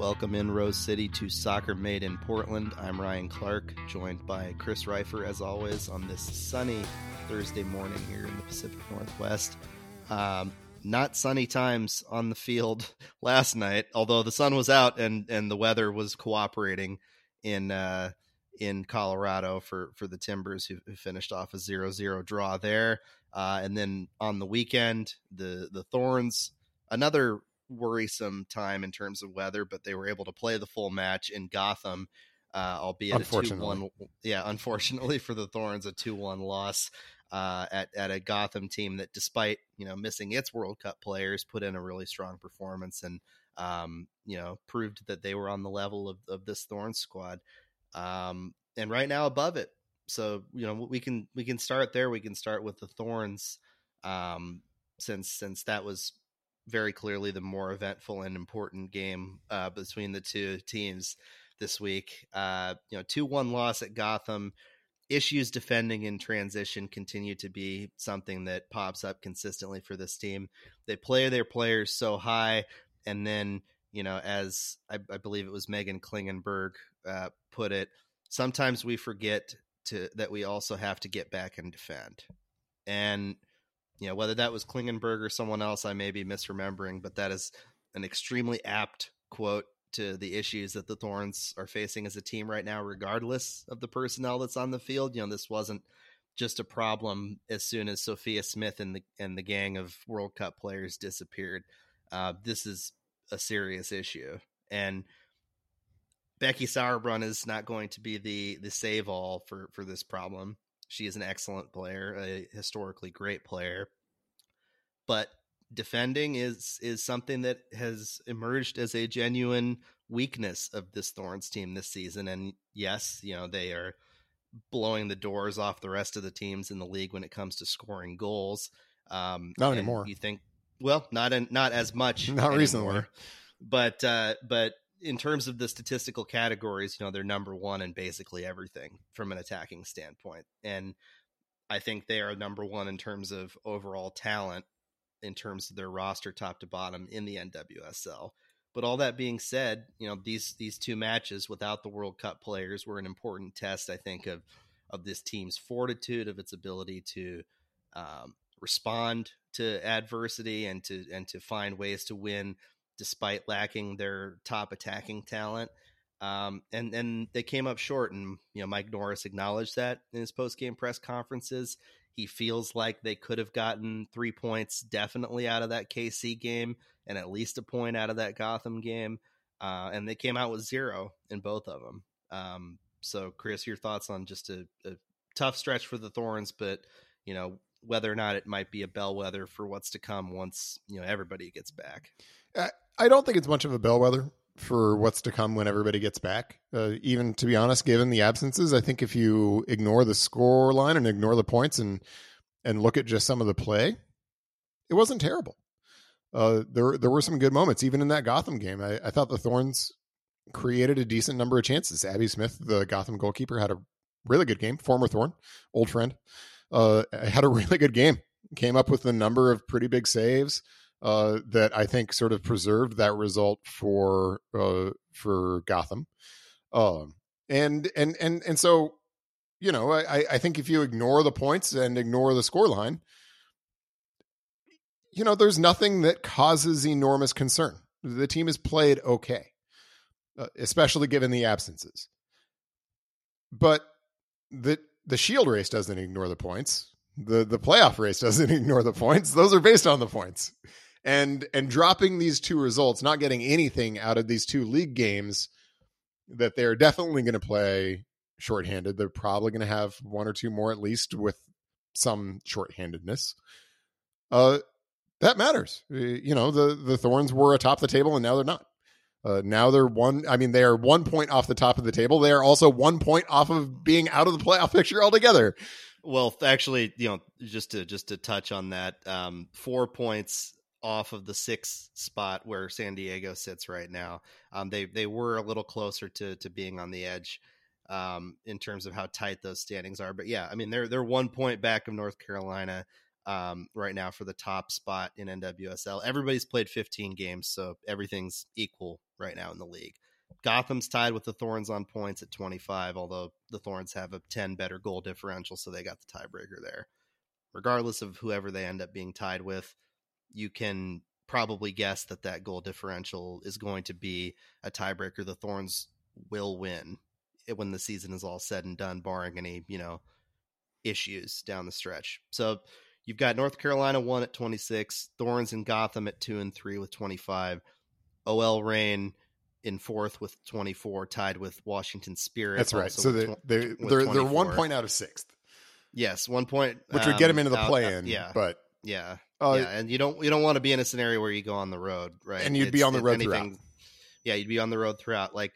Welcome in Rose City to Soccer Made in Portland. I'm Ryan Clark, joined by Chris Rifer, as always, on this sunny Thursday morning here in the Pacific Northwest. Um, not sunny times on the field last night, although the sun was out and, and the weather was cooperating in uh, in Colorado for, for the Timbers, who, who finished off a 0 0 draw there. Uh, and then on the weekend, the, the Thorns, another worrisome time in terms of weather, but they were able to play the full match in Gotham, uh, albeit a two one. Yeah, unfortunately for the Thorns, a two one loss uh, at at a Gotham team that, despite you know missing its World Cup players, put in a really strong performance and um, you know proved that they were on the level of, of this Thorns squad. Um, and right now above it, so you know we can we can start there. We can start with the Thorns, um, since since that was very clearly the more eventful and important game uh, between the two teams this week. Uh, you know, two one loss at Gotham. Issues defending in transition continue to be something that pops up consistently for this team. They play their players so high, and then you know, as I, I believe it was Meghan Klingenberg uh, put it, sometimes we forget to that we also have to get back and defend. And you know, whether that was Klingenberg or someone else, I may be misremembering, but that is an extremely apt quote to the issues that the Thorns are facing as a team right now, regardless of the personnel that's on the field. You know, this wasn't just a problem as soon as Sophia Smith and the and the gang of World Cup players disappeared. Uh, this is a serious issue, and Becky Sauerbrunn is not going to be the the save all for for this problem. She is an excellent player, a historically great player, but defending is is something that has emerged as a genuine weakness of this Thorns team this season. And yes, you know they are blowing the doors off the rest of the teams in the league when it comes to scoring goals. Um, not anymore. You think? Well, not in, not as much. Not anymore. recently. But uh, but in terms of the statistical categories, you know, they're number one in basically everything from an attacking standpoint. And I think they are number one in terms of overall talent, in terms of their roster top to bottom in the NWSL. But all that being said, you know, these these two matches without the World Cup players were an important test, I think, of of this team's fortitude, of its ability to um, respond to adversity and to and to find ways to win despite lacking their top attacking talent. Um, and and they came up short, and you know Mike Norris acknowledged that in his post game press conferences. He feels like they could have gotten three points definitely out of that KC game, and at least a point out of that Gotham game. Uh, and they came out with zero in both of them. Um, so, Chris, your thoughts on just a, a tough stretch for the Thorns, but you know whether or not it might be a bellwether for what's to come once you know everybody gets back. I don't think it's much of a bellwether for what's to come when everybody gets back. Uh, even to be honest, given the absences, I think if you ignore the score line and ignore the points and and look at just some of the play, it wasn't terrible. Uh, there there were some good moments, even in that Gotham game. I, I thought the Thorns created a decent number of chances. Abby Smith, the Gotham goalkeeper, had a really good game. Former Thorn, old friend, uh, had a really good game. Came up with a number of pretty big saves uh, that I think sort of preserved that result for uh, for Gotham. Um, and and and and so you know, I, I think if you ignore the points and ignore the score line, you know, there's nothing that causes enormous concern. The team has played okay, uh, especially given the absences. But the the Shield race doesn't ignore the points. The the playoff race doesn't ignore the points. Those are based on the points and and dropping these two results, not getting anything out of these two league games that they're definitely going to play shorthanded. They're probably going to have one or two more at least with some shorthandedness. Uh, that matters. Uh, you know, the the Thorns were atop the table and now they're not. Uh, now they're one. I mean, they are one point off the top of the table. They are also one point off of being out of the playoff picture altogether. Well, actually, you know, just to just to touch on that, um, four points off of the sixth spot where San Diego sits right now. Um, they they were a little closer to to being on the edge um, in terms of how tight those standings are. But yeah, I mean they're they're one point back of North Carolina. um, right now for the top spot in NWSL. Everybody's played 15 games, so everything's equal right now in the league. Gotham's tied with the Thorns on points at 25, although the Thorns have a 10 better goal differential, so they got the tiebreaker there. Regardless of whoever they end up being tied with, you can probably guess that that goal differential is going to be a tiebreaker. The Thorns will win when the season is all said and done, barring any, you know, issues down the stretch. So you've got North Carolina one at 26, Thorns and Gotham at two and three with 25, OL Reign in fourth with 24, tied with Washington Spirit. That's right. So they, they, they're, they're one point out of sixth. Yes, one point, which would get them um, into the uh, play in. Yeah, but yeah, uh, yeah, and you don't you don't want to be in a scenario where you go on the road, right? And you'd it's, be on the road anything, throughout. Yeah, you'd be on the road throughout. Like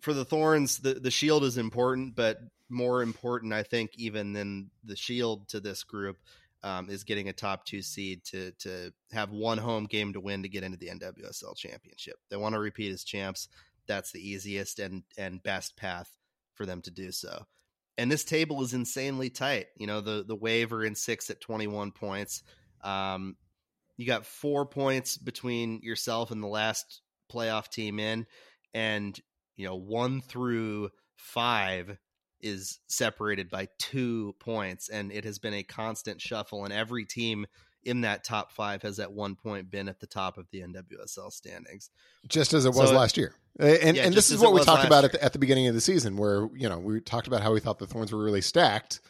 for the Thorns, the the shield is important, but more important, I think, even than the shield to this group um, is getting a top two seed to to have one home game to win to get into the NWSL championship. They want to repeat as champs. That's the easiest and and best path for them to do so. And this table is insanely tight. You know, the the wave are in six at twenty one points. Um, you got four points between yourself and the last playoff team in, and you know one through five is separated by two points, and it has been a constant shuffle. And every team in that top five has at one point been at the top of the NWSL standings, just as it was so, last year. And, yeah, and this is what we talked about at the, at the beginning of the season, where you know we talked about how we thought the Thorns were really stacked,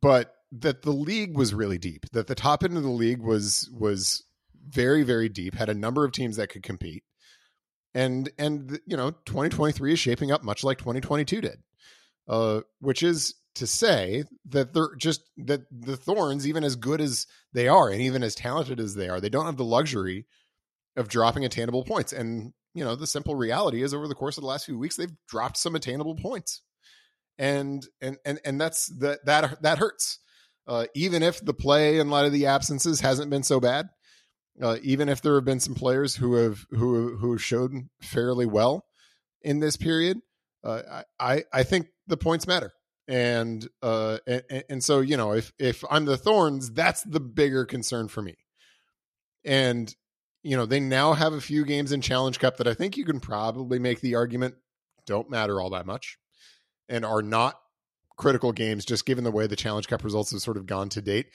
but that the league was really deep. That the top end of the league was was very very deep. Had a number of teams that could compete, and and you know 2023 is shaping up much like 2022 did uh, which is to say that they're just that the Thorns, even as good as they are, and even as talented as they are, they don't have the luxury of dropping attainable points. And you know, the simple reality is, over the course of the last few weeks, they've dropped some attainable points, and and and and that's that that that hurts. Uh, even if the play in light of the absences hasn't been so bad, uh, even if there have been some players who have who who have showed fairly well in this period, uh, I I think the points matter. And uh and, and so you know if if I'm the Thorns, that's the bigger concern for me. And you know they now have a few games in Challenge Cup that I think you can probably make the argument don't matter all that much, and are not critical games just given the way the Challenge Cup results have sort of gone to date.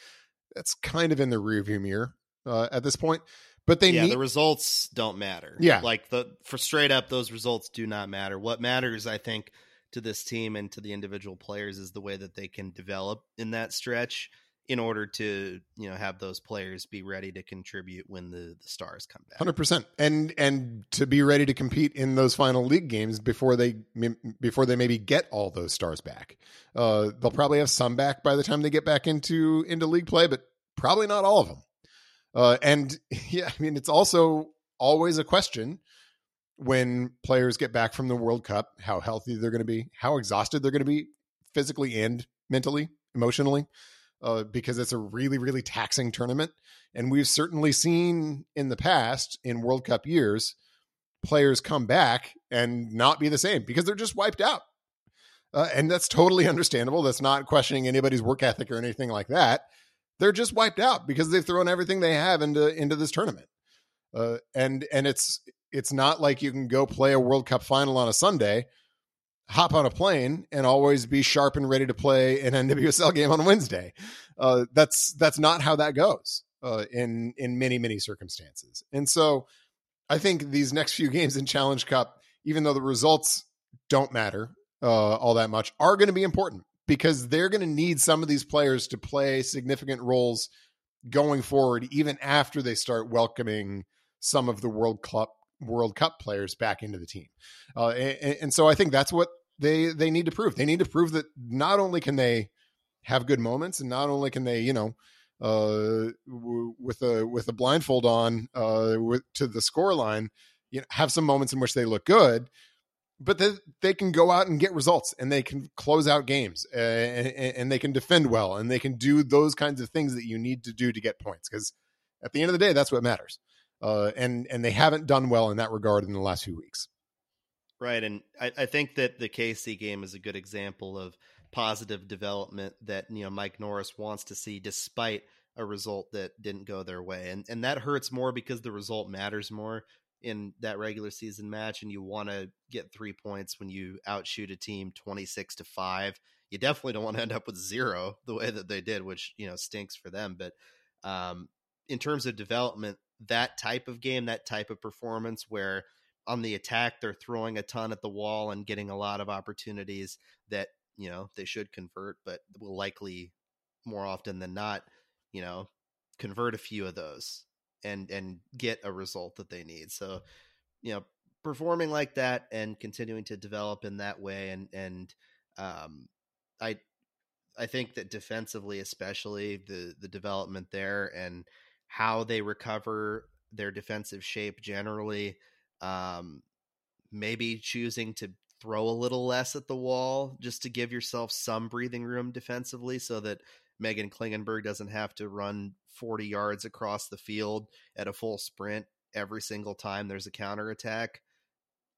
That's kind of in the rearview mirror uh, at this point. But they yeah, need... the results don't matter. Yeah, like the for straight up, those results do not matter. What matters, I think, to this team and to the individual players is the way that they can develop in that stretch in order to you know have those players be ready to contribute when the, the stars come back. 100% and and to be ready to compete in those final league games before they before they maybe get all those stars back. Uh, they'll probably have some back by the time they get back into into league play but probably not all of them. Uh, and yeah i mean it's also always a question when players get back from the World Cup, how healthy they're going to be, how exhausted they're going to be physically and mentally, emotionally, uh, because it's a really, really taxing tournament. And we've certainly seen in the past, in World Cup years, players come back and not be the same because they're just wiped out. Uh, and that's totally understandable. That's not questioning anybody's work ethic or anything like that. They're just wiped out because they've thrown everything they have into into this tournament. Uh, and and it's it's not like you can go play a World Cup final on a Sunday, hop on a plane, and always be sharp and ready to play an NWSL game on Wednesday. Uh, that's that's not how that goes uh, in in many many circumstances. And so, I think these next few games in Challenge Cup, even though the results don't matter uh, all that much, are going to be important because they're going to need some of these players to play significant roles going forward, even after they start welcoming some of the World Cup World Cup players back into the team. Uh, and, and, so I think that's what they they need to prove. They need to prove that not only can they have good moments, and not only can they, you know, uh, w- with a with a blindfold on uh, with, to the score line, you know, have some moments in which they look good, but they, they can go out and get results, and they can close out games, and, and they can defend well, and they can do those kinds of things that you need to do to get points. Because at the end of the day, that's what matters uh, and and they haven't done well in that regard in the last few weeks. Right, and I, I think that the KC game is a good example of positive development that you know Mike Norris wants to see, despite a result that didn't go their way, and and that hurts more because the result matters more in that regular season match, and you want to get three points when you outshoot a team twenty six to five. You definitely don't want to end up with zero the way that they did, which you know stinks for them. But um, in terms of development, that type of game, that type of performance, where on the attack they're throwing a ton at the wall and getting a lot of opportunities that you know they should convert, but will likely more often than not, you know, convert a few of those and and get a result that they need. So, you know, performing like that and continuing to develop in that way and and um I I think that defensively especially the the development there and how they recover their defensive shape generally um maybe choosing to throw a little less at the wall just to give yourself some breathing room defensively so that Meghan Klingenberg doesn't have to run 40 yards across the field at a full sprint every single time there's a counterattack.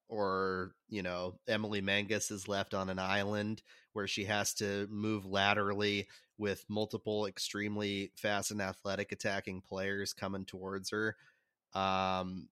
Or, you know, Emily Menges is left on an island where she has to move laterally with multiple extremely fast and athletic attacking players coming towards her. Um,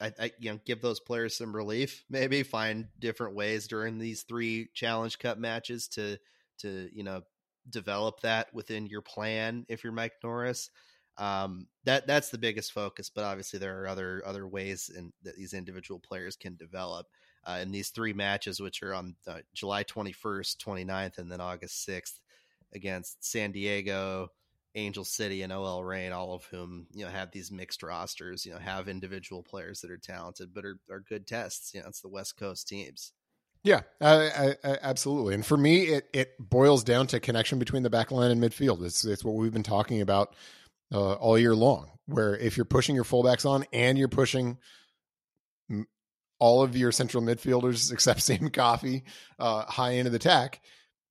I, I, you know give those players some relief maybe find different ways during these three challenge cup matches to to you know develop that within your plan if you're Mike Norris. Um, that that's the biggest focus, but obviously there are other other ways in, that these individual players can develop. Uh, in these three matches, which are on uh, July 21st, 29th, and then August 6th against San Diego, Angel City, and OL Reign, all of whom you know have these mixed rosters. You know, have individual players that are talented, but are, are good tests. You know, it's the West Coast teams. Yeah, I, I, absolutely. And for me, it it boils down to connection between the back line and midfield. It's it's what we've been talking about uh, all year long. Where if you're pushing your fullbacks on and you're pushing all of your central midfielders except Sam Coffey uh, high into the attack,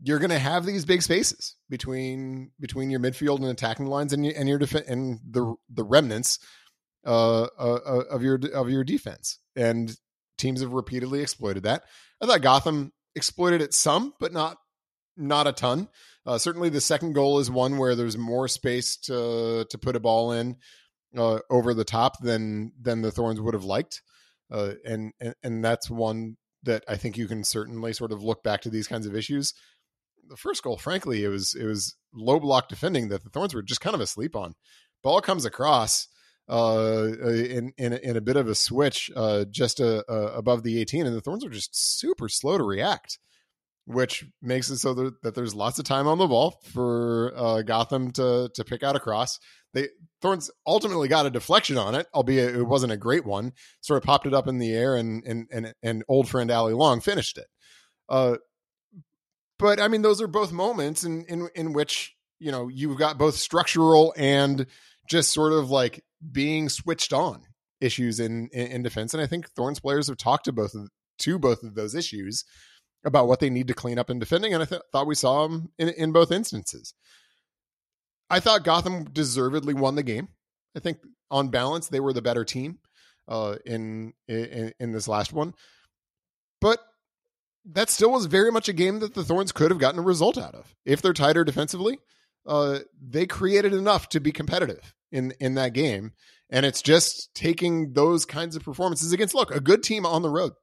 you're going to have these big spaces between between your midfield and attacking lines and and your and the the remnants uh, uh, uh, of your of your defense. And teams have repeatedly exploited that. I thought Gotham exploited it some, but not not a ton. Uh, certainly, the second goal is one where there's more space to to put a ball in uh, over the top than than the Thorns would have liked, uh, and, and and that's one that I think you can certainly sort of look back to these kinds of issues. The first goal, frankly, it was it was low block defending that the Thorns were just kind of asleep on. Ball comes across uh, in in a, in a bit of a switch uh, just uh, uh, above the 18, and the Thorns are just super slow to react, which makes it so that, there's lots of time on the ball for uh, Gotham to to pick out a cross. They Thorns ultimately got a deflection on it, albeit it wasn't a great one. Sort of popped it up in the air, and and and, and old friend Allie Long finished it. Uh, but I mean, those are both moments in in in which you know you've got both structural and just sort of like being switched on issues in, in, in defense. And I think Thorns players have talked to both of, to both of those issues about what they need to clean up in defending. And I th- thought we saw them in, in both instances. I thought Gotham deservedly won the game. I think on balance, they were the better team uh, in, in in this last one. But that still was very much a game that the Thorns could have gotten a result out of. If they're tighter defensively, uh, they created enough to be competitive in in that game. And it's just taking those kinds of performances against look a good team on the road.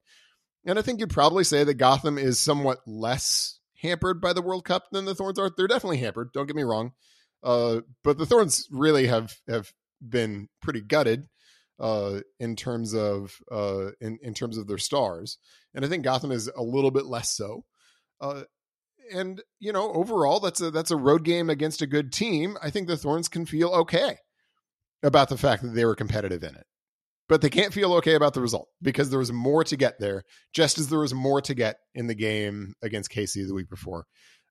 And I think you'd probably say that Gotham is somewhat less hampered by the World Cup than the Thorns are. They're definitely hampered. Don't get me wrong, uh, but the Thorns really have have been pretty gutted uh, in terms of uh, in in terms of their stars, and I think Gotham is a little bit less so. Uh, and you know, overall, that's a that's a road game against a good team. I think the Thorns can feel okay about the fact that they were competitive in it. But they can't feel okay about the result because there was more to get there, just as there was more to get in the game against KC the week before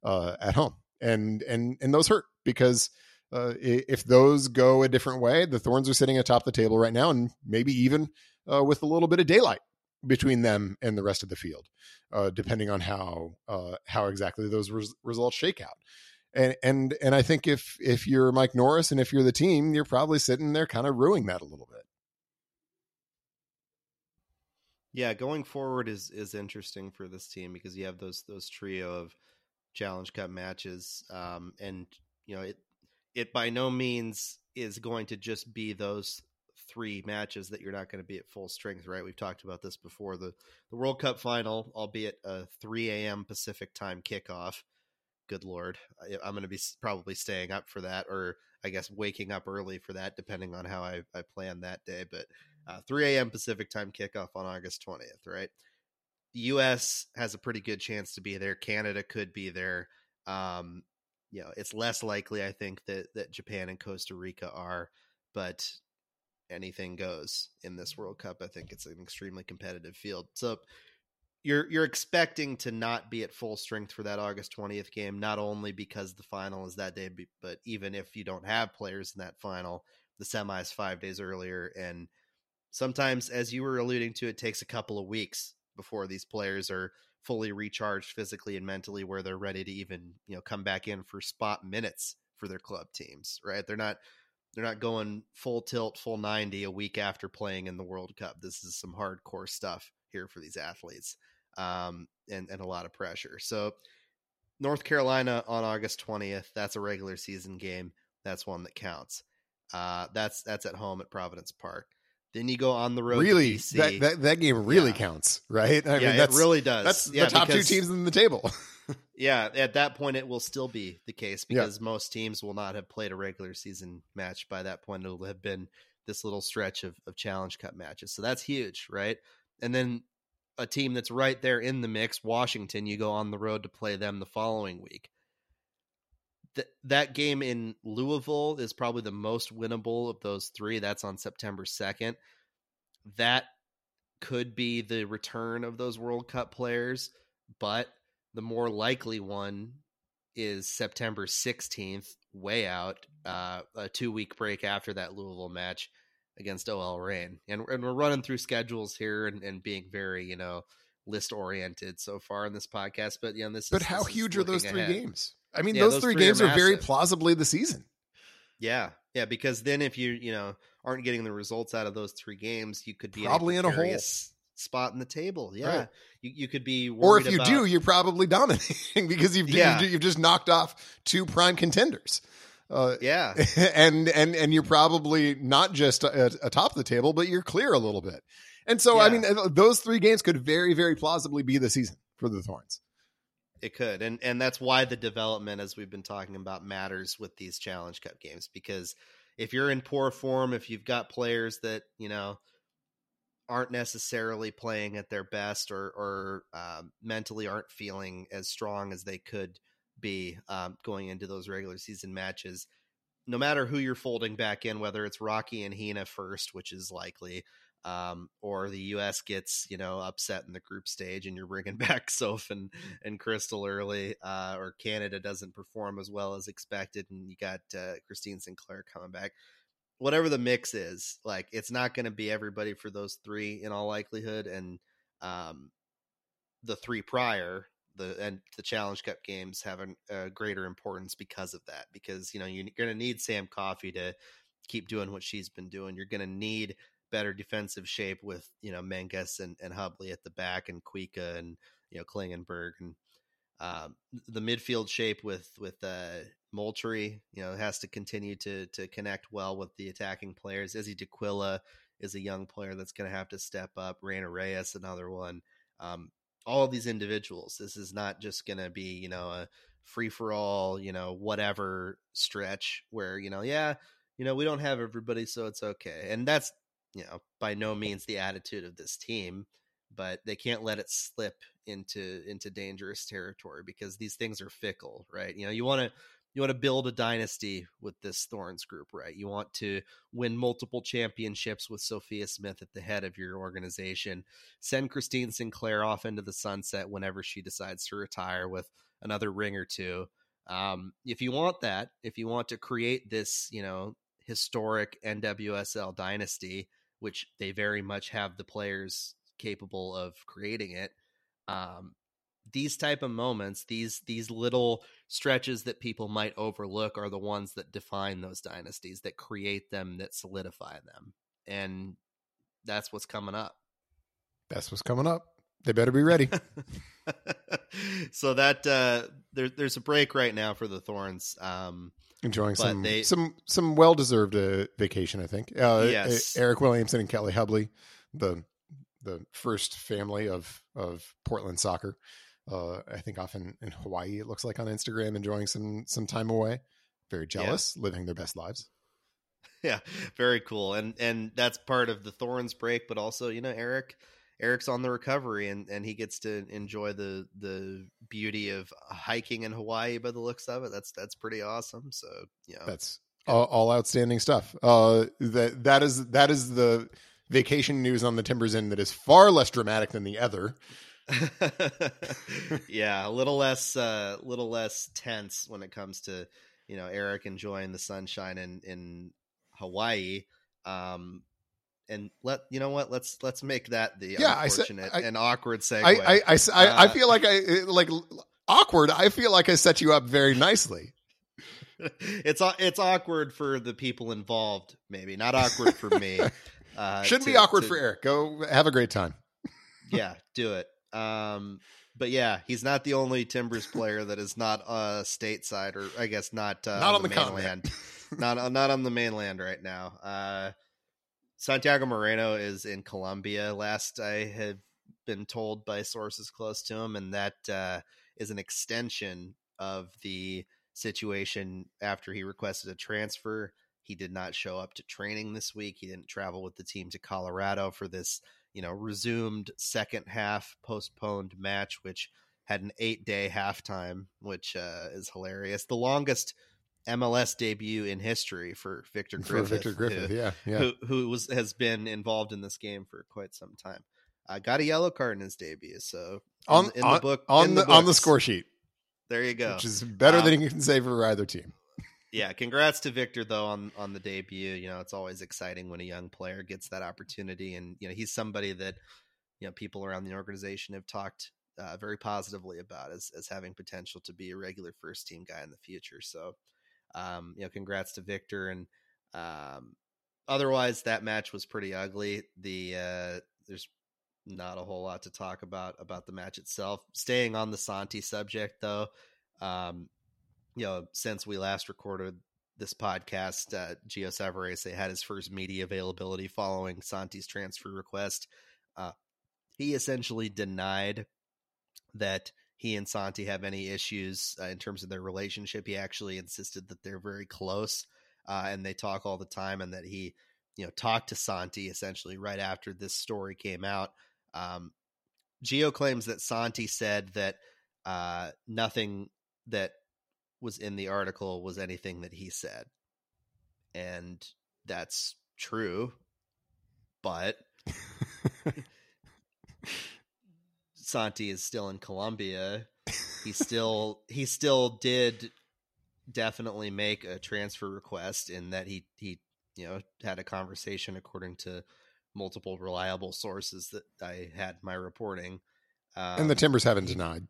uh, at home. And and and those hurt because uh, if those go a different way, the Thorns are sitting atop the table right now, and maybe even uh, with a little bit of daylight between them and the rest of the field, uh, depending on how uh, how exactly those res- results shake out and and and I think if if you're Mike Norris and if you're the team, you're probably sitting there kind of ruining that a little bit. Yeah, going forward is is interesting for this team because you have those those trio of Challenge Cup matches, um, and you know it it by no means is going to just be those three matches that you're not going to be at full strength, right? We've talked about this before. The the World Cup final, albeit a 3 a.m. Pacific time kickoff. Good lord, I, am going to be probably staying up for that, or I guess waking up early for that, depending on how I, I plan that day. But uh, 3 a.m. Pacific time kickoff on August 20th, right? The U.S. has a pretty good chance to be there. Canada could be there. Um, you know, it's less likely, I think, that that Japan and Costa Rica are, but anything goes in this World Cup. I think it's an extremely competitive field. So you're you're expecting to not be at full strength for that August 20th game, not only because the final is that day, but even if you don't have players in that final, the semis five days earlier, and sometimes, as you were alluding to, it takes a couple of weeks before these players are fully recharged physically and mentally, where they're ready to even you know come back in for spot minutes for their club teams. Right? They're not they're not going full tilt, full 90 a week after playing in the World Cup. This is some hardcore stuff here for these athletes um, and, and a lot of pressure. So, North Carolina on August 20th, that's a regular season game. That's one that counts. Uh, that's that's at home at Providence Park. Then you go on the road. Really, that, that, that game really yeah. counts, right? I yeah, mean, it really does. That's yeah, the top because, two teams in the table. yeah, at that point, it will still be the case because yeah. most teams will not have played a regular season match by that point. It'll have been this little stretch of, of Challenge Cup matches. So that's huge, right? And then a team that's right there in the mix, Washington, you go on the road to play them the following week. Th- that game in Louisville is probably the most winnable of those three. That's on September 2nd. That could be the return of those World Cup players, but the more likely one is September 16th, way out, uh, a two week break after that Louisville match against OL Reign. And, and we're running through schedules here and, and being very, you know, list oriented so far in this podcast. But, you know, this But is, how huge are those three ahead. games? I mean, yeah, those, those, three, games are, are very plausibly the season. Yeah. Yeah. Because then if you, you know, aren't getting the results out of those three games, you could be probably in a, hole spot in the table. Yeah, right. you, you could be. or if you about... do, you're probably dominating because you've yeah. you've just knocked off two prime contenders. Uh, yeah, and and and you're probably not just atop the table, but you're clear a little bit. And so, yeah. I mean, those three games could very, very plausibly be the season for the Thorns. It could, and and that's why the development, as we've been talking about, matters with these Challenge Cup games because if you're in poor form, if you've got players that you know aren't necessarily playing at their best or or uh, mentally aren't feeling as strong as they could be um, going into those regular season matches. No matter who you're folding back in, whether it's Rocky and Hina first, which is likely, um, or the U.S. gets you know upset in the group stage and you're bringing back Soph and, and Crystal early, uh, or Canada doesn't perform as well as expected, and you got uh, Christine Sinclair coming back whatever the mix is, like it's not going to be everybody for those three in all likelihood, and um, the three prior the and the Challenge Cup games have a, a greater importance because of that. Because you know you're going to need Sam Coffey to keep doing what she's been doing. You're going to need better defensive shape with you know Menges and, and Hubly at the back and Kuikka and you know Klingenberg and um, the midfield shape with with uh, Moultrie, you know, has to continue to to connect well with the attacking players. Izzy D'Aquila is a young player that's going to have to step up. Reyna Reyes, another one. Um, all of these individuals. This is not just going to be, you know, a free for all, you know, whatever stretch where, you know, yeah, you know, we don't have everybody, so it's okay. And that's, you know, by no means the attitude of this team, but they can't let it slip into into dangerous territory because these things are fickle, right? You know, you want to you want to build a dynasty with this Thorns group, right? You want to win multiple championships with Sophia Smith at the head of your organization. Send Christine Sinclair off into the sunset whenever she decides to retire with another ring or two. Um, if you want that, if you want to create this, you know, historic NWSL dynasty, which they very much have the players capable of creating it, um, these type of moments these these little stretches that people might overlook are the ones that define those dynasties that create them that solidify them and that's what's coming up. That's what's coming up. They better be ready. So that uh there, there's a break right now for the thorns um enjoying But some they- some some well deserved uh, vacation. I think. Uh, Yes. Eric Williamson and Kelli Hubly, the the first family of of Portland soccer. Uh, I think often in Hawaii, it looks like on Instagram, enjoying some some time away. Very jealous, living their best lives. yeah, very cool. And and that's part of the Thorns break, but also you know Eric. Eric's on the recovery and, and he gets to enjoy the the beauty of hiking in Hawaii by the looks of it. That's that's pretty awesome. So you know, That's all, all outstanding stuff. Uh, that that is that is the vacation news on the Timbers Inn that is far less dramatic than the other. yeah, a little less, uh, little less tense when it comes to you know Eric enjoying the sunshine in in Hawaii. Um, and let you know what let's let's make that the Yeah, I unfortunate I- and awkward segue. I I, I, I, I Uh, feel like I like awkward. I feel like I set you up very nicely. it's it's awkward for the people involved, maybe not awkward for me. Uh, Shouldn't be awkward to- for Eric. Go have a great time. yeah, do it. Um, but yeah, he's not the only Timbers player that is not uh stateside, or I guess not uh, Not on the mainland. not uh, not on the mainland right now. Santiago Moreno is in Colombia. Last I have been told by sources close to him, and that uh, is an extension of the situation after he requested a transfer. He did not show up to training this week. He didn't travel with the team to Colorado for this, you know, resumed second half postponed match, which had an eight day halftime, which uh, is hilarious. The longest MLS debut in history for Victor For Griffith. Victor Griffith, who- yeah, yeah. who who was has been involved in this game for quite some time. Uh, got a yellow card in his debut, so on in on, the book on in the, on the score sheet, There you go. which is better Um, than you can say for either team. Yeah, congrats to Victor though on on the debut. You know, it's always exciting when a young player gets that opportunity, and you know he's somebody that you know people around the organization have talked uh, very positively about as as having potential to be a regular first team guy in the future. So, um, you know, congrats to Victor. And um, otherwise, that match was pretty ugly. The uh, there's not a whole lot to talk about about the match itself. Staying on the Santi subject though. Um, you know, since we last recorded this podcast, uh, Gio Savarese had his first media availability following Santi's transfer request. Uh, he essentially denied that he and Santi have any issues uh, in terms of their relationship. He actually insisted that they're very close uh, and they talk all the time, and that he, you know, talked to Santi essentially right after this story came out. Um, Gio claims that Santi said that uh, nothing that was in the article was anything that he said. And that's true. But Santi is still in Colombia. He still he still did definitely make a transfer request in that he he you know had a conversation according to multiple reliable sources that I had my reporting. Um, and the Timbers haven't denied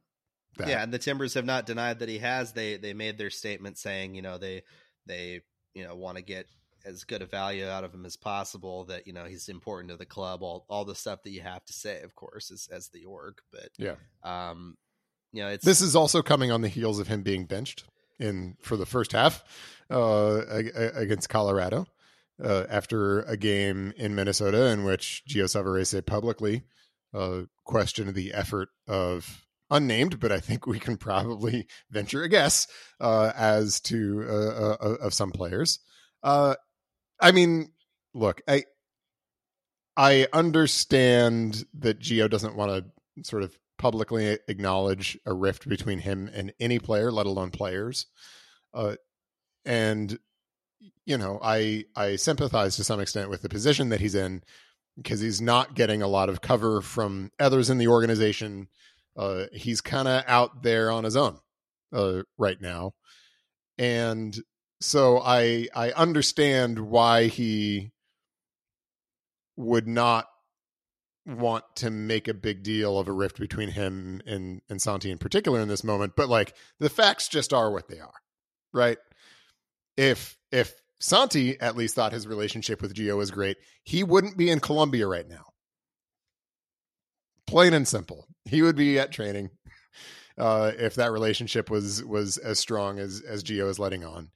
that. yeah, and the Timbers have not denied that he has. They they made their statement saying, you know, they they you know want to get as good a value out of him as possible. That you know he's important to the club. All all the stuff that you have to say, of course, as as the org. But Yeah. um, you know, it's This is also coming on the heels of him being benched in for the first half uh, against Colorado uh, after a game in Minnesota in which Gio Savarese publicly uh, questioned the effort of unnamed, but I think we can probably venture a guess uh, as to uh, uh, of some players. I mean, look, I I understand that Gio doesn't want to sort of publicly acknowledge a rift between him and any player, let alone players. Uh, and you know, I I sympathize to some extent with the position that he's in because he's not getting a lot of cover from others in the organization. Uh, he's kind of out there on his own uh, right now, and so I I understand why he would not want to make a big deal of a rift between him and and Santi in particular in this moment, but like the facts just are what they are, right? If if Santi at least thought his relationship with Gio was great, he wouldn't be in Colombia right now. Plain and simple, he would be at training uh, if that relationship was was as strong as as Gio is letting on.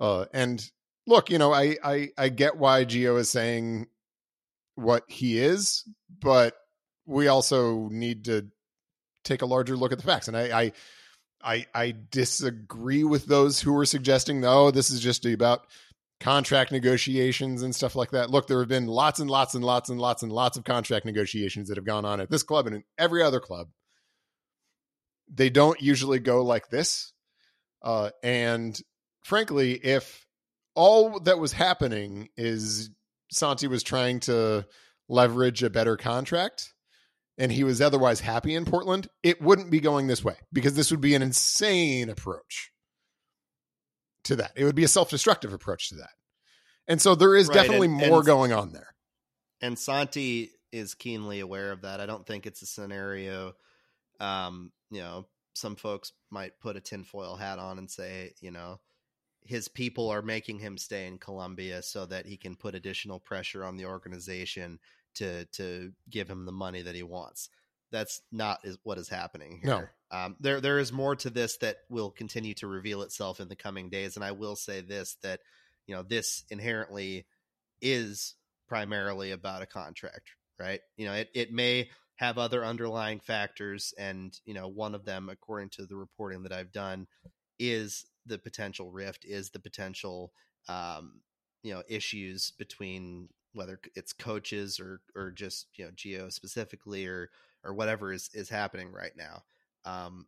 Uh, and look, you know, I, I I get why Gio is saying what he is, but we also need to take a larger look at the facts. And I I I, I disagree with those who are suggesting, oh, this is just about contract negotiations and stuff like that. Look, there have been lots and lots and lots and lots and lots of contract negotiations that have gone on at this club and in every other club. They don't usually go like this. Uh, and frankly, if all that was happening is Santi was trying to leverage a better contract and he was otherwise happy in Portland, it wouldn't be going this way because this would be an insane approach to that. It would be a self destructive approach to that. And so there is right, definitely and, more and, going on there. And Santi is keenly aware of that. I don't think it's a scenario, um, you know, some folks might put a tinfoil hat on and say, you know, his people are making him stay in Colombia so that he can put additional pressure on the organization to to give him the money that he wants. That's not is what is happening here. No. Um, there there is more to this that will continue to reveal itself in the coming days, and I will say this that you know this inherently is primarily about a contract, right? You know, it it may have other underlying factors, and you know, one of them, according to the reporting that I've done, is the potential rift, is the potential um, you know issues between whether it's coaches or or just you know Gio specifically or or whatever is is happening right now. Um,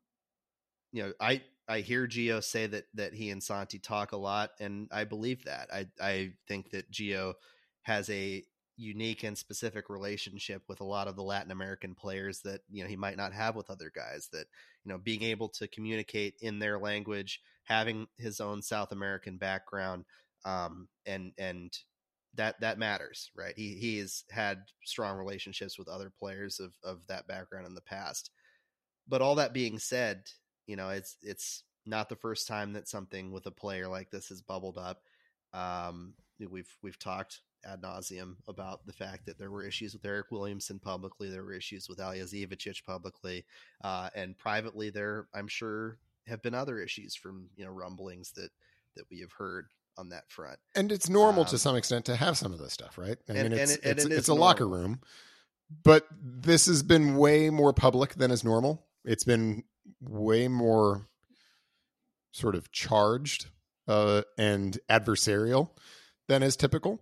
you know, I I hear Gio say that that he and Santi talk a lot, and I believe that. I I think that Gio has a unique and specific relationship with a lot of the Latin American players that you know he might not have with other guys. That you know, being able to communicate in their language, having his own South American background, um, and and that that matters, right? He he has had strong relationships with other players of of that background in the past. But all that being said, you know, it's it's not the first time that something with a player like this has bubbled up. Um, we've we've talked ad nauseum about the fact that there were issues with Eric Williamson publicly, there were issues with Aljaž Ivačič publicly, uh, and privately there, I'm sure, have been other issues from you know rumblings that that we have heard on that front. And it's normal um, to some extent to have some of this stuff, right? I and, mean, it's, and it, it's, it's a normal. locker room, but this has been way more public than is normal. It's been way more sort of charged uh, and adversarial than is typical.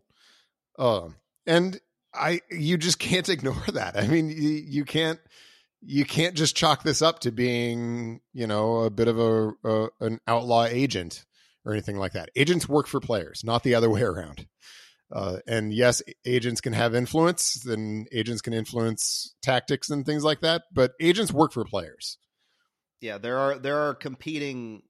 Uh, and I, you just can't ignore that. I mean, you, you can't, you can't just chalk this up to being, you know, a bit of a, a an outlaw agent or anything like that. Agents work for players, not the other way around. Uh, and yes, agents can have influence, and agents can influence tactics and things like that. But agents work for players. Yeah, there are there are competing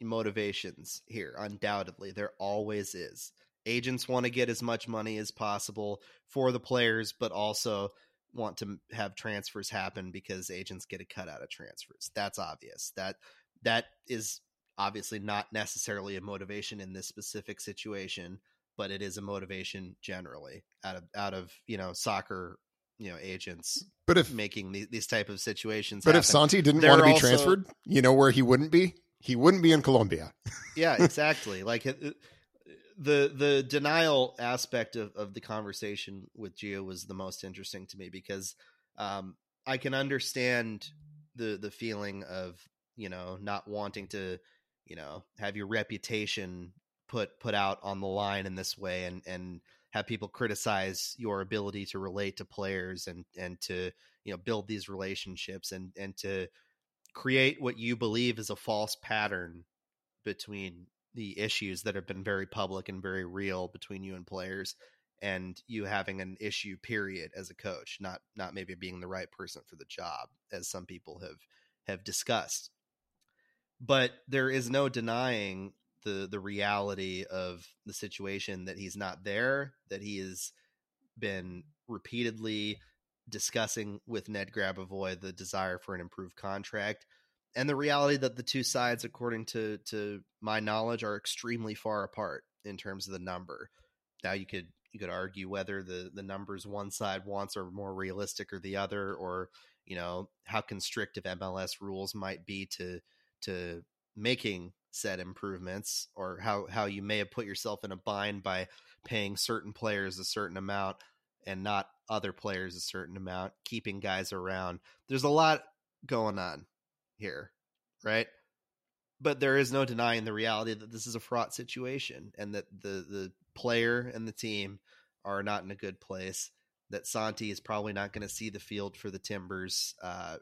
motivations here. Undoubtedly, there always is. Agents want to get as much money as possible for the players, but also want to have transfers happen because agents get a cut out of transfers. That's obvious. That that is obviously not necessarily a motivation in this specific situation, but it is a motivation generally out of out of you know soccer you know agents. But if making these, these type of situations, but happen. if Santi didn't want to be also, transferred, you know where he wouldn't be? He wouldn't be in Colombia. yeah, exactly. Like the the denial aspect of, of the conversation with Gio was the most interesting to me because um, I can understand the the feeling of you know not wanting to you know have your reputation put put out on the line in this way and and have people criticize your ability to relate to players and and to you know build these relationships and and to create what you believe is a false pattern between the issues that have been very public and very real between you and players and you having an issue period as a coach not not maybe being the right person for the job as some people have have discussed. But there is no denying the the reality of the situation that he's not there that he has been repeatedly discussing with Ned Grabavoy the desire for an improved contract and the reality that the two sides according to to my knowledge are extremely far apart in terms of the number now you could you could argue whether the the numbers one side wants are more realistic or the other or you know how constrictive MLS rules might be to to making said improvements or how how you may have put yourself in a bind by paying certain players a certain amount and not other players a certain amount, keeping guys around. There's a lot going on here, right? But there is no denying the reality that this is a fraught situation and that the the player and the team are not in a good place. That Santi is probably not going to see the field for the Timbers uh,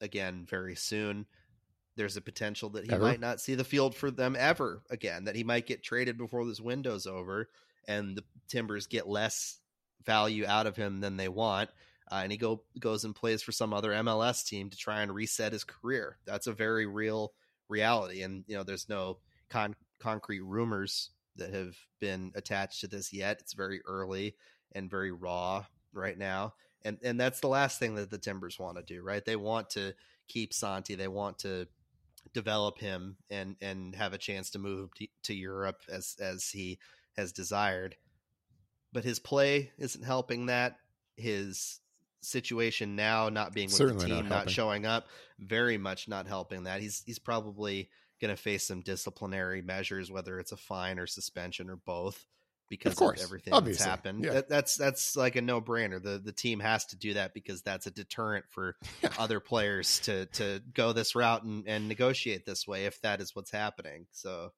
again very soon. There's a potential that he Ever? might not see the field for them ever again. That he might get traded before this window's over, and the Timbers get less value out of him than they want. Uh, and he go goes and plays for some other MLS team to try and reset his career. That's a very real reality, and you know there's no con- concrete rumors that have been attached to this yet. It's very early and very raw right now, and and that's the last thing that the Timbers want to do. Right? They want to keep Santi. They want to develop him and and have a chance to move to, to Europe as as he has desired. But his play isn't helping that. His situation now not being with Certainly the team, not, helping. showing up, very much not helping that. He's he's probably going to face some disciplinary measures, whether it's a fine or suspension or both, because of, course, everything obviously, that's happened. yeah. That, that's that's like a no brainer. The the team has to do that because that's a deterrent for other players to to go this route and, and negotiate this way if that is what's happening. So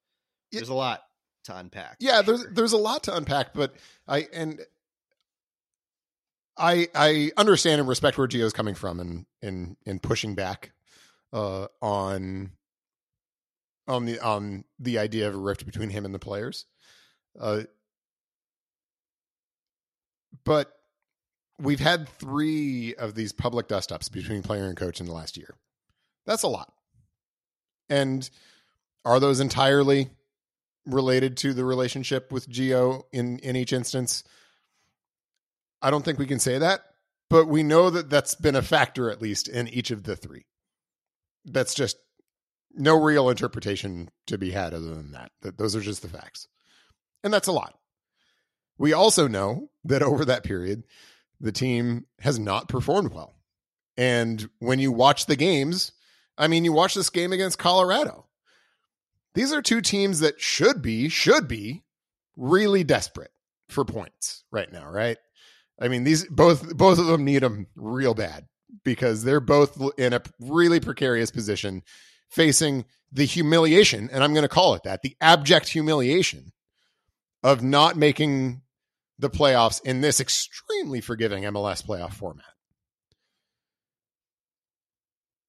Yeah. there's a lot to unpack. yeah there's sure. there's a lot to unpack but i and i i understand and respect where Gio's coming from and in in pushing back uh on on the on the idea of a rift between him and the players. Uh but we've had three of these public dust ups between player and coach in the last year. That's a lot. And are those entirely related to the relationship with Gio in in each instance. I don't think we can say that, but we know that that's been a factor at least in each of the three. That's just no real interpretation to be had other than that. That those are just the facts. And that's a lot. We also know that over that period the team has not performed well. And when you watch the games, I mean you watch this game against Colorado these are two teams that should be should be really desperate for points right now right i mean these both both of them need them real bad because they're both in a really precarious position facing the humiliation and i'm going to call it that the abject humiliation of not making the playoffs in this extremely forgiving mls playoff format.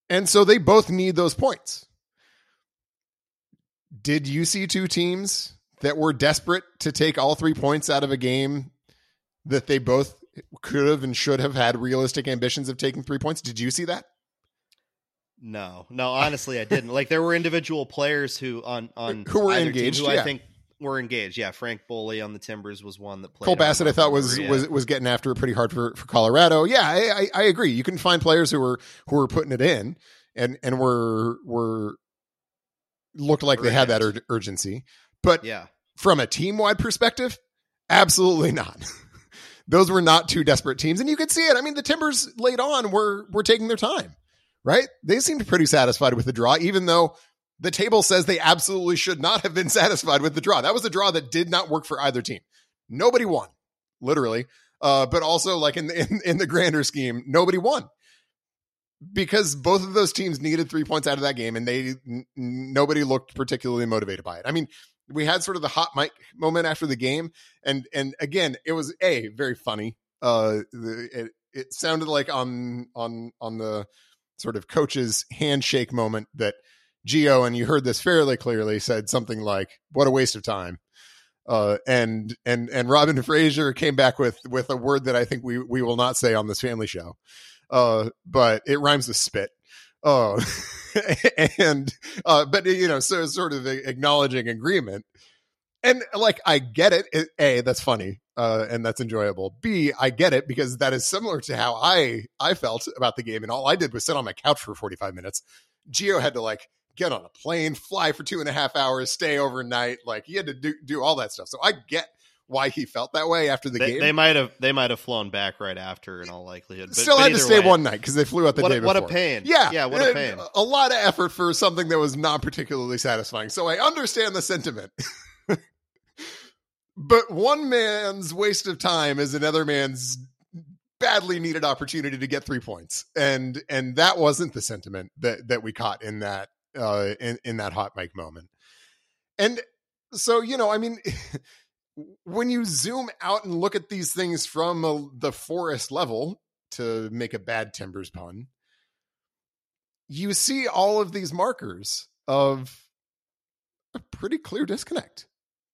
And so they both need those points. Did you see two teams that were desperate to take all three points out of a game that they both could have and should have had realistic ambitions of taking three points? Did you see that? No, no, honestly, I didn't. Like there were individual players who on on Who were engaged, who yeah. I think were engaged. Yeah, Franck Boli on the Timbers was one that played. Cole Bassett, I thought was was was getting after it pretty hard for, for Colorado. Yeah, I, I, I agree. You can find players who were who were putting it in and and were were looked like they had that ur- urgency, but yeah. from a team wide perspective, absolutely not. Those were not two desperate teams, and you could see it. I mean, the Timbers late on were were taking their time, right? They seemed pretty satisfied with the draw, even though the table says they absolutely should not have been satisfied with the draw. That was a draw that did not work for either team. Nobody won, literally, uh, but also like in, the, in in the grander scheme, nobody won because both of those teams needed three points out of that game, and they n- nobody looked particularly motivated by it. I mean, we had sort of the hot mic moment after the game, and and again, it was a very funny. Uh, the, it it sounded like on on on the sort of coach's handshake moment that Gio and you heard this fairly clearly said something like, "What a waste of time." Uh, and and and Robin Fraser came back with with a word that I think we we will not say on this family show, uh, but it rhymes with spit. Oh, and uh, but you know, so sort of acknowledging agreement, and like I get it. a, that's funny, uh, and that's enjoyable. B, I get it because that is similar to how I I felt about the game, and all I did was sit on my couch for forty five minutes. Gio had to like get on a plane, fly for two and a half hours, stay overnight. Like he had to do do all that stuff. So I get why he felt that way after the they, game. They might have they might have flown back right after in all likelihood. But, Still but had to stay way, one night because they flew out the what, day what a pain! Yeah, yeah, what a pain. A lot of effort for something that was not particularly satisfying. So I understand the sentiment. but one man's waste of time is another man's badly needed opportunity to get three points, and and that wasn't the sentiment that that we caught in that uh, in in that hot mic moment. And so you know, I mean. when you zoom out and look at these things from a, the forest level, to make a bad Timbers pun, you see all of these markers of a pretty clear disconnect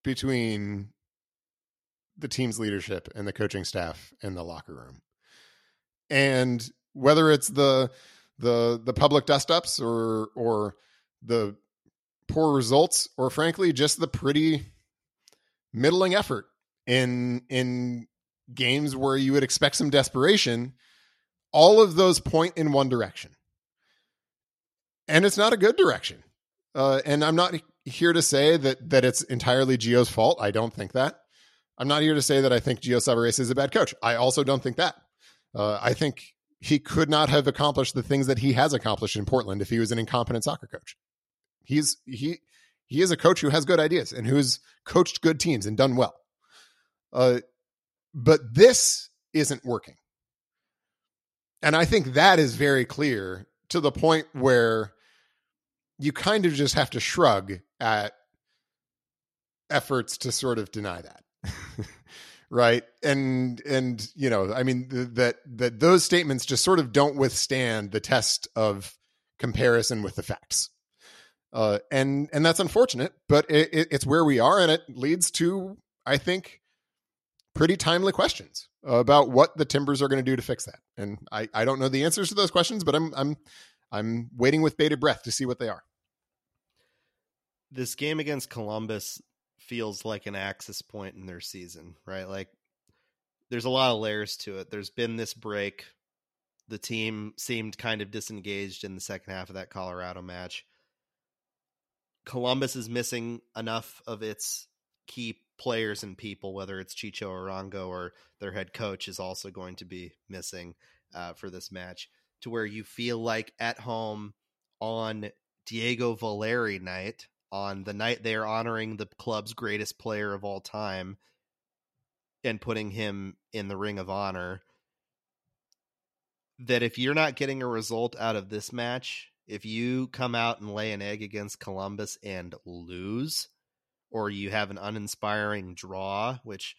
between the team's leadership and the coaching staff and the locker room. And whether it's the the the public dust ups or or the poor results or frankly just the pretty middling effort in in games where you would expect some desperation all of those point in one direction. And it's not a good direction. Uh, and i'm not here to say that that it's entirely Gio's fault. I don't think that. I'm not here to say that i think Gio Savarese is a bad coach. I also don't think that. Uh, i think he could not have accomplished the things that he has accomplished in portland if he was an incompetent soccer coach. He's he he is a coach who has good ideas and who's coached good teams and done well. Uh, but this isn't working. And I think that is very clear to the point where you kind of just have to shrug at efforts to sort of deny that. right and and you know i mean th- that that those statements just sort of don't withstand the test of comparison with the facts uh, and and that's unfortunate, but it, it, it's where we are, and it leads to, I think, pretty timely questions about what the Timbers are going to do to fix that. And I, I don't know the answers to those questions, but I'm I'm I'm waiting with bated breath to see what they are. This game against Columbus feels like an axis point in their season, right? Like there's a lot of layers to it. There's been this break. The team seemed kind of disengaged in the second half of that Colorado match Columbus is missing enough of its key players and people, whether it's Chicho Arango or their head coach is also going to be missing uh, for this match, to where you feel like at home on Diego Valeri night, on the night they are honoring the club's greatest player of all time and putting him in the ring of honor, that if you're not getting a result out of this match, if you come out and lay an egg against Columbus and lose, or you have an uninspiring draw, which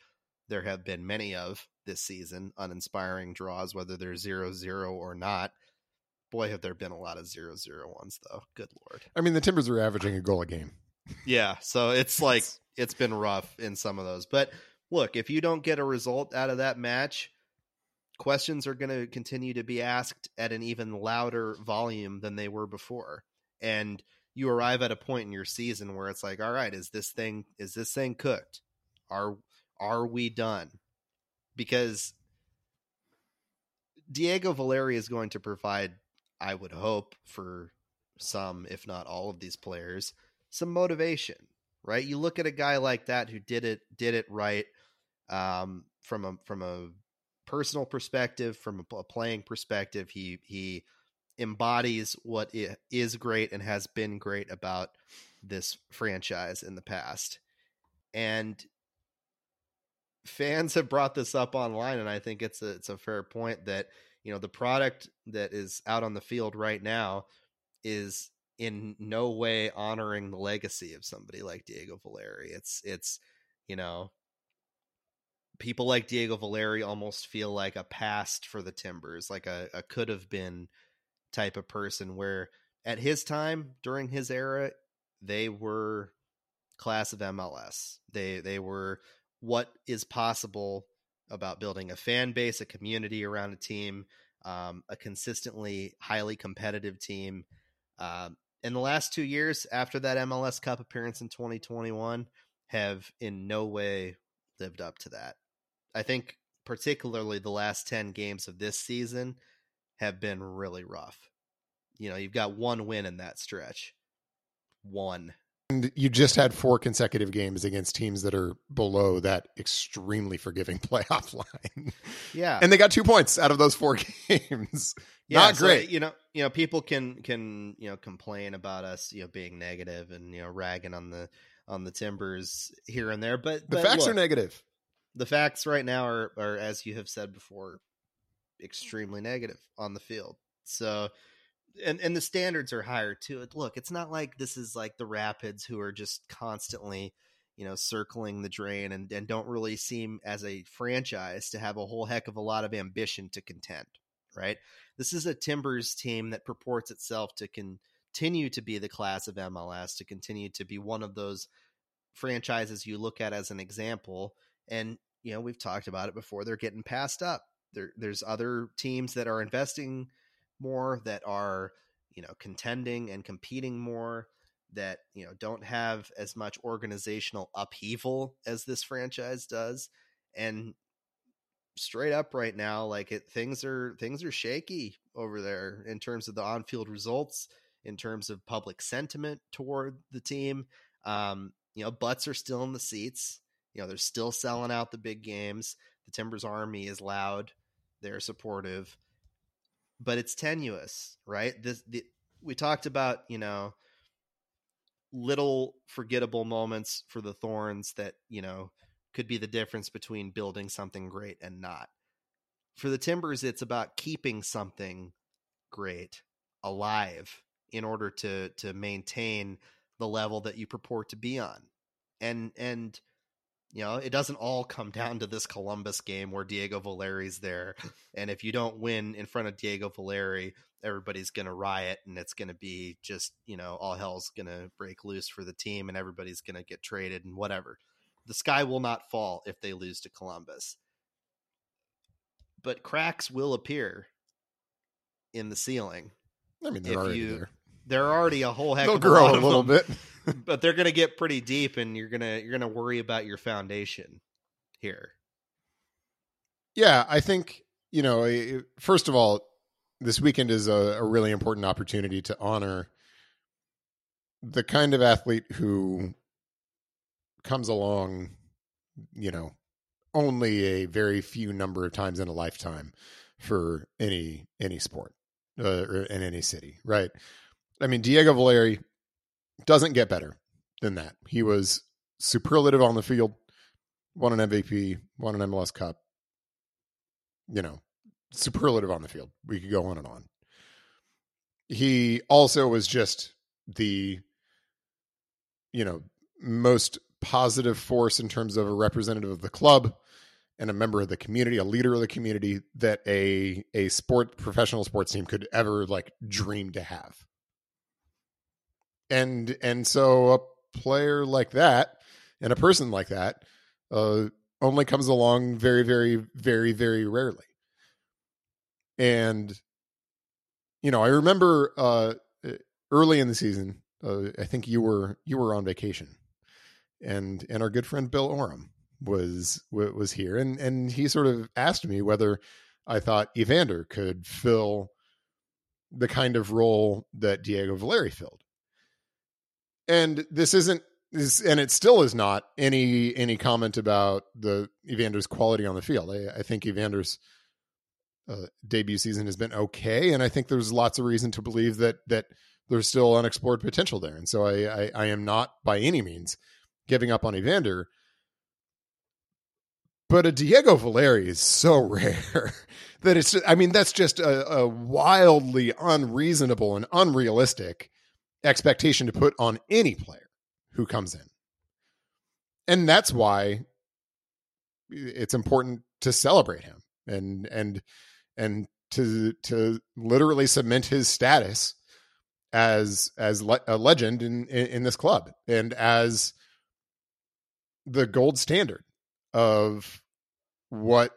there have been many of this season, uninspiring draws, whether they're zero zero or not. Boy, have there been a lot of zero zero ones, though. Good lord. I mean, the Timbers are averaging a goal a game. Yeah, so it's like it's been rough in some of those. But look, if you don't get a result out of that match, questions are going to continue to be asked at an even louder volume than they were before. And you arrive at a point in your season where it's like all right is this thing is this thing cooked? Are are we done? Because Diego Valeri is going to provide I would hope for some if not all of these players some motivation right? You look at a guy like that who did it did it right um, from a from a personal perspective, from a playing perspective, he he embodies what is great and has been great about this franchise in the past. And fans have brought this up online and I think it's a it's a fair point that you know the product that is out on the field right now is in no way honoring the legacy of somebody like Diego Valeri. It's it's you know people like Diego Valeri almost feel like a past for the Timbers, like a, a could have been type of person where at his time during his era they were class of MLS. They they were what is possible about building a fan base, a community around a team, um, a consistently highly competitive team. Um, in the last two years after that MLS Cup appearance in 2021, have in no way lived up to that. I think particularly the last 10 games of this season have been really rough. You know, you've got one win in that stretch. One. and you just had four consecutive games against teams that are below that extremely forgiving playoff line. Yeah. And they got two points out of those four games. yeah, Not so, great. you know, you know, people can can you know complain about us, you know, being negative and you know ragging on the on the Timbers here and there, but The but facts are negative. The facts right now are, are as you have said before extremely negative on the field. So and and the standards are higher too. Look it's not like this is like the rapids who are just constantly you know circling the drain and, and don't really seem as a franchise to have a whole heck of a lot of ambition to contend right? This is a timbers team that purports itself to continue to be the class of mls to continue to be one of those franchises you look at as an example and you know we've talked about it before they're getting passed up. There there's other teams that are investing more that are you know contending and competing more that you know don't have as much organizational upheaval as this franchise does. And straight up right now like it things are things are shaky over there in terms of the on-field results in terms of public sentiment toward the team. Um you know butts are still in the seats you know they're still selling out the big games. The timbers army is loud. They're supportive. But it's tenuous right? This the, we talked about you know little forgettable moments for the thorns that you know could be the difference between building something great and not. For the timbers it's about keeping something great alive in order to to maintain the level that you purport to be on. And and you know it doesn't all come down to this Columbus game where Diego Valeri's there and if you don't win in front of Diego Valeri everybody's going to riot and it's going to be just you know all hell's going to break loose for the team and everybody's going to get traded and whatever the sky will not fall if they lose to Columbus but cracks will appear in the ceiling I mean, they're if already you- there. are already a whole heck They'll of grow a, lot a little them, bit. but they're going to get pretty deep and you're going to you're to worry about your foundation here Yeah, I think you know. First of all, this weekend is a, a really important opportunity to honor the kind of athlete who comes along, you know, only a very few number of times in a lifetime for any any sport uh, or in any city, right? I mean, Diego Valeri doesn't get better than that. He mm-hmm. was superlative on the field, won an MVP, won an MLS Cup, you know, superlative on the field. We could go on and on. He also was just the, you know, most positive force in terms of a representative of the club and a member of the community, a leader of the community that a a sport professional sports team could ever like dream to have. And and so a player like that and a person like that uh only comes along very, very, very, very rarely. And, you know, I remember uh, early in the season, uh, I think you were you were on vacation, and and our good friend Bill Oram was was here, and and he sort of asked me whether I thought Evander could fill the kind of role that Diego Valeri filled. And this isn't is and it still is not any any comment about the Evander's quality on the field. I, I think Evander's uh, debut season has been okay, and I think there's lots of reason to believe that that there's still unexplored potential there. And so I I, I am not by any means giving up on Evander, but a Diego Valeri is so rare that it's I mean that's just a, a wildly unreasonable and unrealistic expectation to put on any player who comes in. And that's why it's important to celebrate him and and and to to literally cement his status as as le- a legend in, in in this club and as the gold standard of what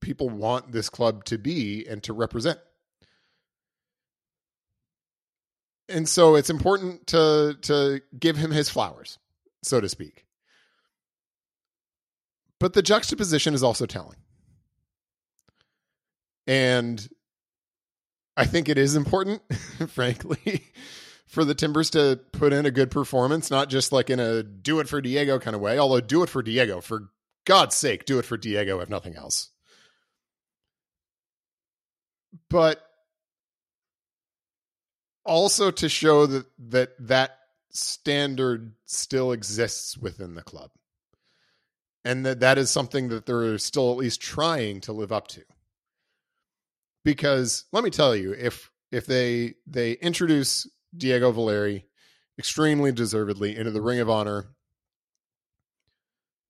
people want this club to be and to represent and so it's important to to give him his flowers so to speak but the juxtaposition is also telling and i think it is important frankly for the Timbers to put in a good performance, not just like in a do it for Diego kind of way, although do it for Diego, for God's sake, do it for Diego, if nothing else. But also to show that that that standard still exists within the club. And that that is something that they're still at least trying to live up to. Because let me tell you if if they they introduce Diego Valeri extremely deservedly into the ring of honor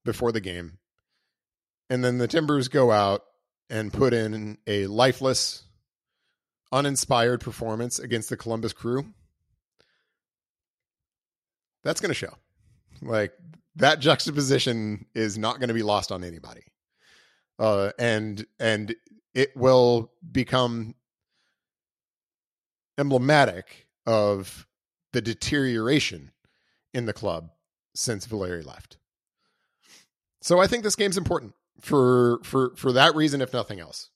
before the game and then the timbers go out and put in a lifeless uninspired performance against the Columbus crew that's going to show like that juxtaposition is not going to be lost on anybody. Uh, and and it will become emblematic of the deterioration in the club since Valeri left. So I think this game's important for for for that reason, if nothing else,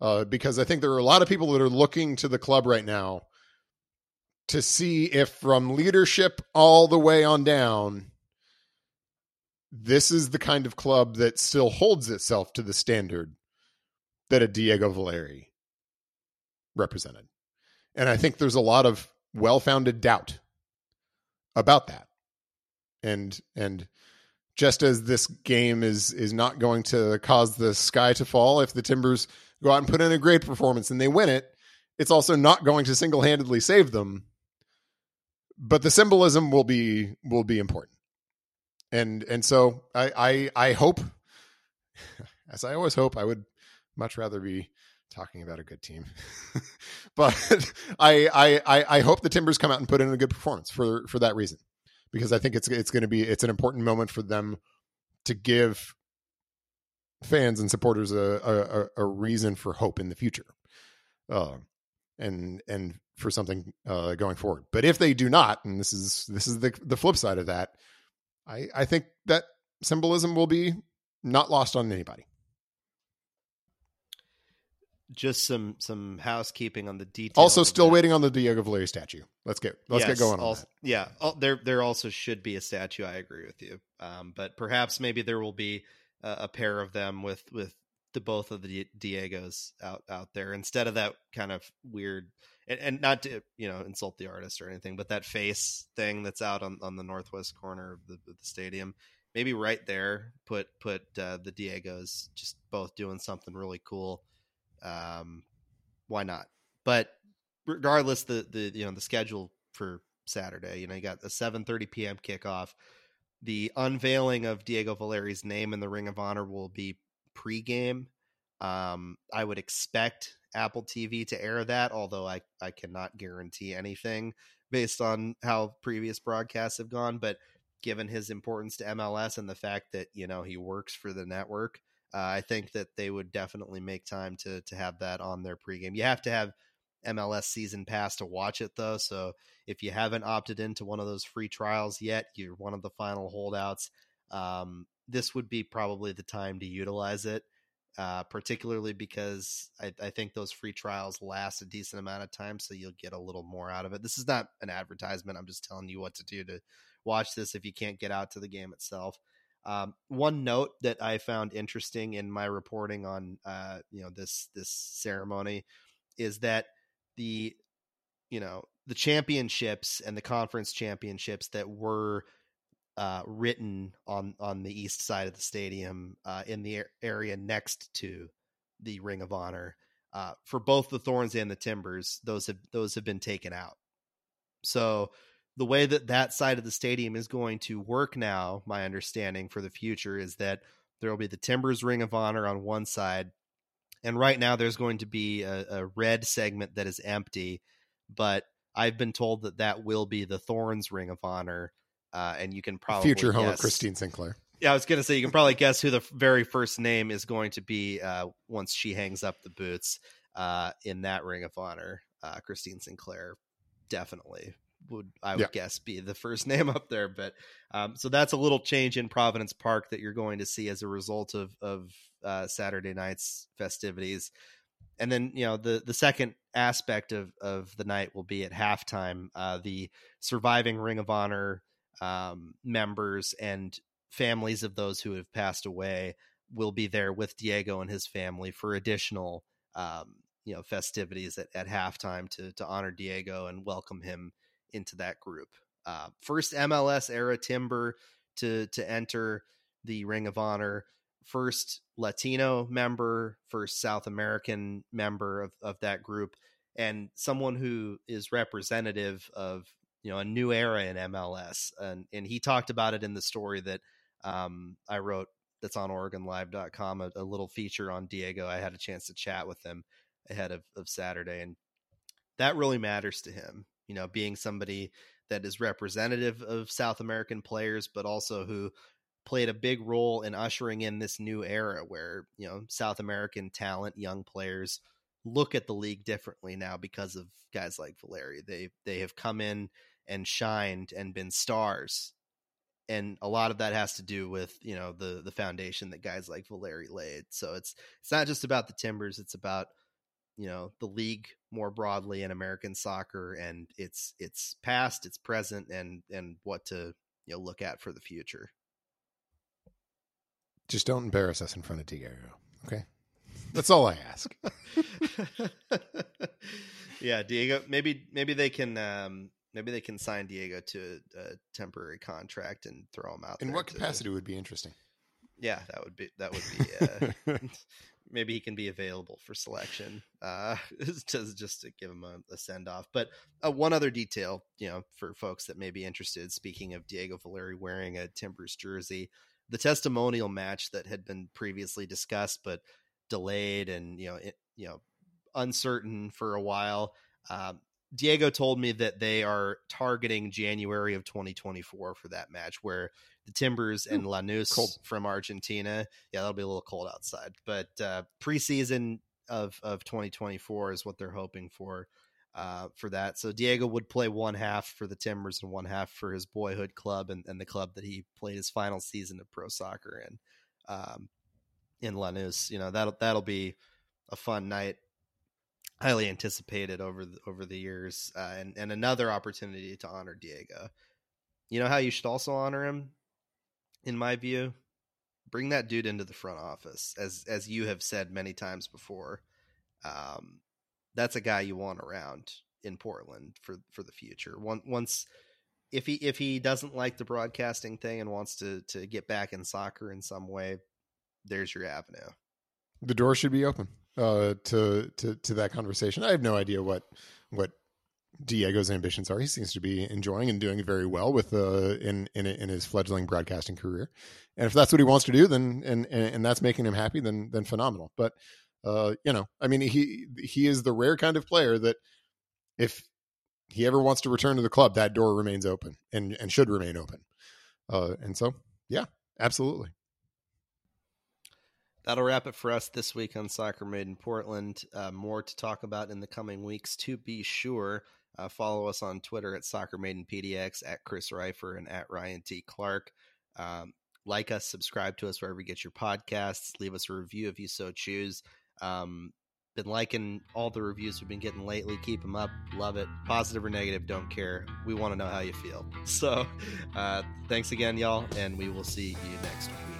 uh, because I think there are a lot of people that are looking to the club right now to see if from leadership all the way on down this is the kind of club that still holds itself to the standard that a Diego Valeri represented. And I think there's a lot of well-founded doubt about that. And and just as this game is is not going to cause the sky to fall if the Timbers go out and put in a great performance and they win it, it's also not going to single-handedly save them. But the symbolism will be will be important and and so I I, I hope, as I always hope, I would much rather be talking about a good team. but I, I I hope the Timbers come out and put in a good performance for for that reason, because I think it's it's going to be it's an important moment for them to give fans and supporters a a, a reason for hope in the future, uh, and and for something uh, going forward. But if they do not, and this is this is the the flip side of that, I, I think that symbolism will be not lost on anybody. Just some some housekeeping on the details. Also, still waiting on the Diego Valeri statue. Let's get let's yes, get going on also, Yeah, there there also should be a statue. I agree with you, um, but perhaps maybe there will be a, a pair of them with with the both of the Diegos out out there instead of that kind of weird and, and, not to you know insult the artist or anything, but that face thing that's out on, on the northwest corner of the, the stadium, maybe right there, put put uh, the Diegos just both doing something really cool. Um, why not? But regardless, the the you know the schedule for Saturday, you know, you got a 7:30 p.m. kickoff. The unveiling of Diego Valeri's name in the Ring of Honor will be pregame. Um, I would expect Apple TV to air that, although I, I cannot guarantee anything based on how previous broadcasts have gone. But given his importance to MLS and the fact that, you know, he works for the network, uh, I think that they would definitely make time to to have that on their pregame. You have to have MLS season pass to watch it though. So if you haven't opted into one of those free trials yet, you're one of the final holdouts. Um, this would be probably the time to utilize it uh, particularly because I, I, think those free trials last a decent amount of time, so you'll get a little more out of it. This is not an advertisement. I'm just telling you what to do to watch this if you can't get out to the game itself. Um, one note that I found interesting in my reporting on uh, you know this this ceremony is that the you know the championships and the conference championships that were uh, written on on the east side of the stadium uh, in the area next to the Ring of Honor uh, for both the Thorns and the Timbers. Those have those have been taken out. So the way that that side of the stadium is going to work now, my understanding for the future is that there will be the Timbers Ring of Honor on one side, and right now there's going to be a, a red segment that is empty, but I've been told that that will be the Thorns Ring of Honor uh, and you can probably future home guess, of Christine Sinclair. Yeah, I was going to say you can probably guess who the very first name is going to be uh, once she hangs up the boots uh, in that Ring of Honor. Uh, Christine Sinclair definitely would I would yeah. guess be the first name up there. But um, so that's a little change in Providence Park that you're going to see as a result of of uh, Saturday night's festivities. and then you know the the second aspect of of the night will be at halftime. Uh, the surviving Ring of Honor um, members and families of those who have passed away will be there with Diego and his family for additional um, you know festivities at, at halftime to to honor Diego and welcome him into that group. Uh, first MLS era Timber to to enter the Ring of Honor first Latino member, first South American member of, of that group, and someone who is representative of you know a new era in MLS. And and he talked about it in the story that um, I wrote that's on OregonLive.com, a, a little feature on Diego. I had a chance to chat with him ahead of, of Saturday, and that really matters to him. You know, being somebody that is representative of South American players, but also who played a big role in ushering in this new era where you know South American talent, young players look at the league differently now because of guys like Valeri. They they have come in and shined and been stars, and a lot of that has to do with you know the the foundation that guys like Valeri laid. So it's it's not just about the Timbers; it's about you know the league more broadly in American soccer and its its past, its present, and and what to you know look at for the future. Just don't embarrass us in front of Diego. Okay. That's all I ask. yeah, Diego. Maybe maybe they can um, maybe they can sign Diego to a, temporary contract and throw him out. In what capacity to, would be interesting? Yeah, that would be that would be. Uh, maybe he can be available for selection, uh, just just to give him a, a send off. But uh, one other detail, you know, for folks that may be interested. Speaking of Diego Valeri wearing a Timbers jersey, the testimonial match that had been previously discussed but delayed and you know it, you know uncertain for a while. Um, Diego told me that they are targeting January of 2024 for that match, where the Timbers and Lanús cold. from Argentina. Yeah, that'll be a little cold outside, but uh, preseason of of 2024 is what they're hoping for uh, for that. So Diego would play one half for the Timbers and one half for his boyhood club and, and the club that he played his final season of pro soccer in, um, in Lanús. You know that'll that'll be a fun night, highly anticipated over the, over the years, uh, and and another opportunity to honor Diego. You know how you should also honor him, in my view. Bring that dude into the front office, as as you have said many times before. Um, that's a guy you want around in Portland for for the future. Once if he if he doesn't like the broadcasting thing and wants to to get back in soccer in some way, there's your avenue. The door should be open uh, to to to that conversation. I have no idea what what Diego's ambitions are. He seems to be enjoying and doing very well with uh, in in in his fledgling broadcasting career. And if that's what he wants to do, then and and, and that's making him happy, then then phenomenal. But uh, you know, I mean, he he is the rare kind of player that if he ever wants to return to the club, that door remains open and and should remain open. Uh, and so, yeah, absolutely. That'll wrap it for us this week on Soccer Made in Portland. Uh, more to talk about in the coming weeks, to be sure. Uh, follow us on Twitter at Soccer Made in PDX, at Chris Rifer, and at Ryan T. Clark. Um, like us, subscribe to us wherever you get your podcasts. Leave us a review if you so choose. Um, been liking all the reviews we've been getting lately. Keep them up. Love it. Positive or negative, don't care. We want to know how you feel. So, uh, thanks again, y'all, and we will see you next week.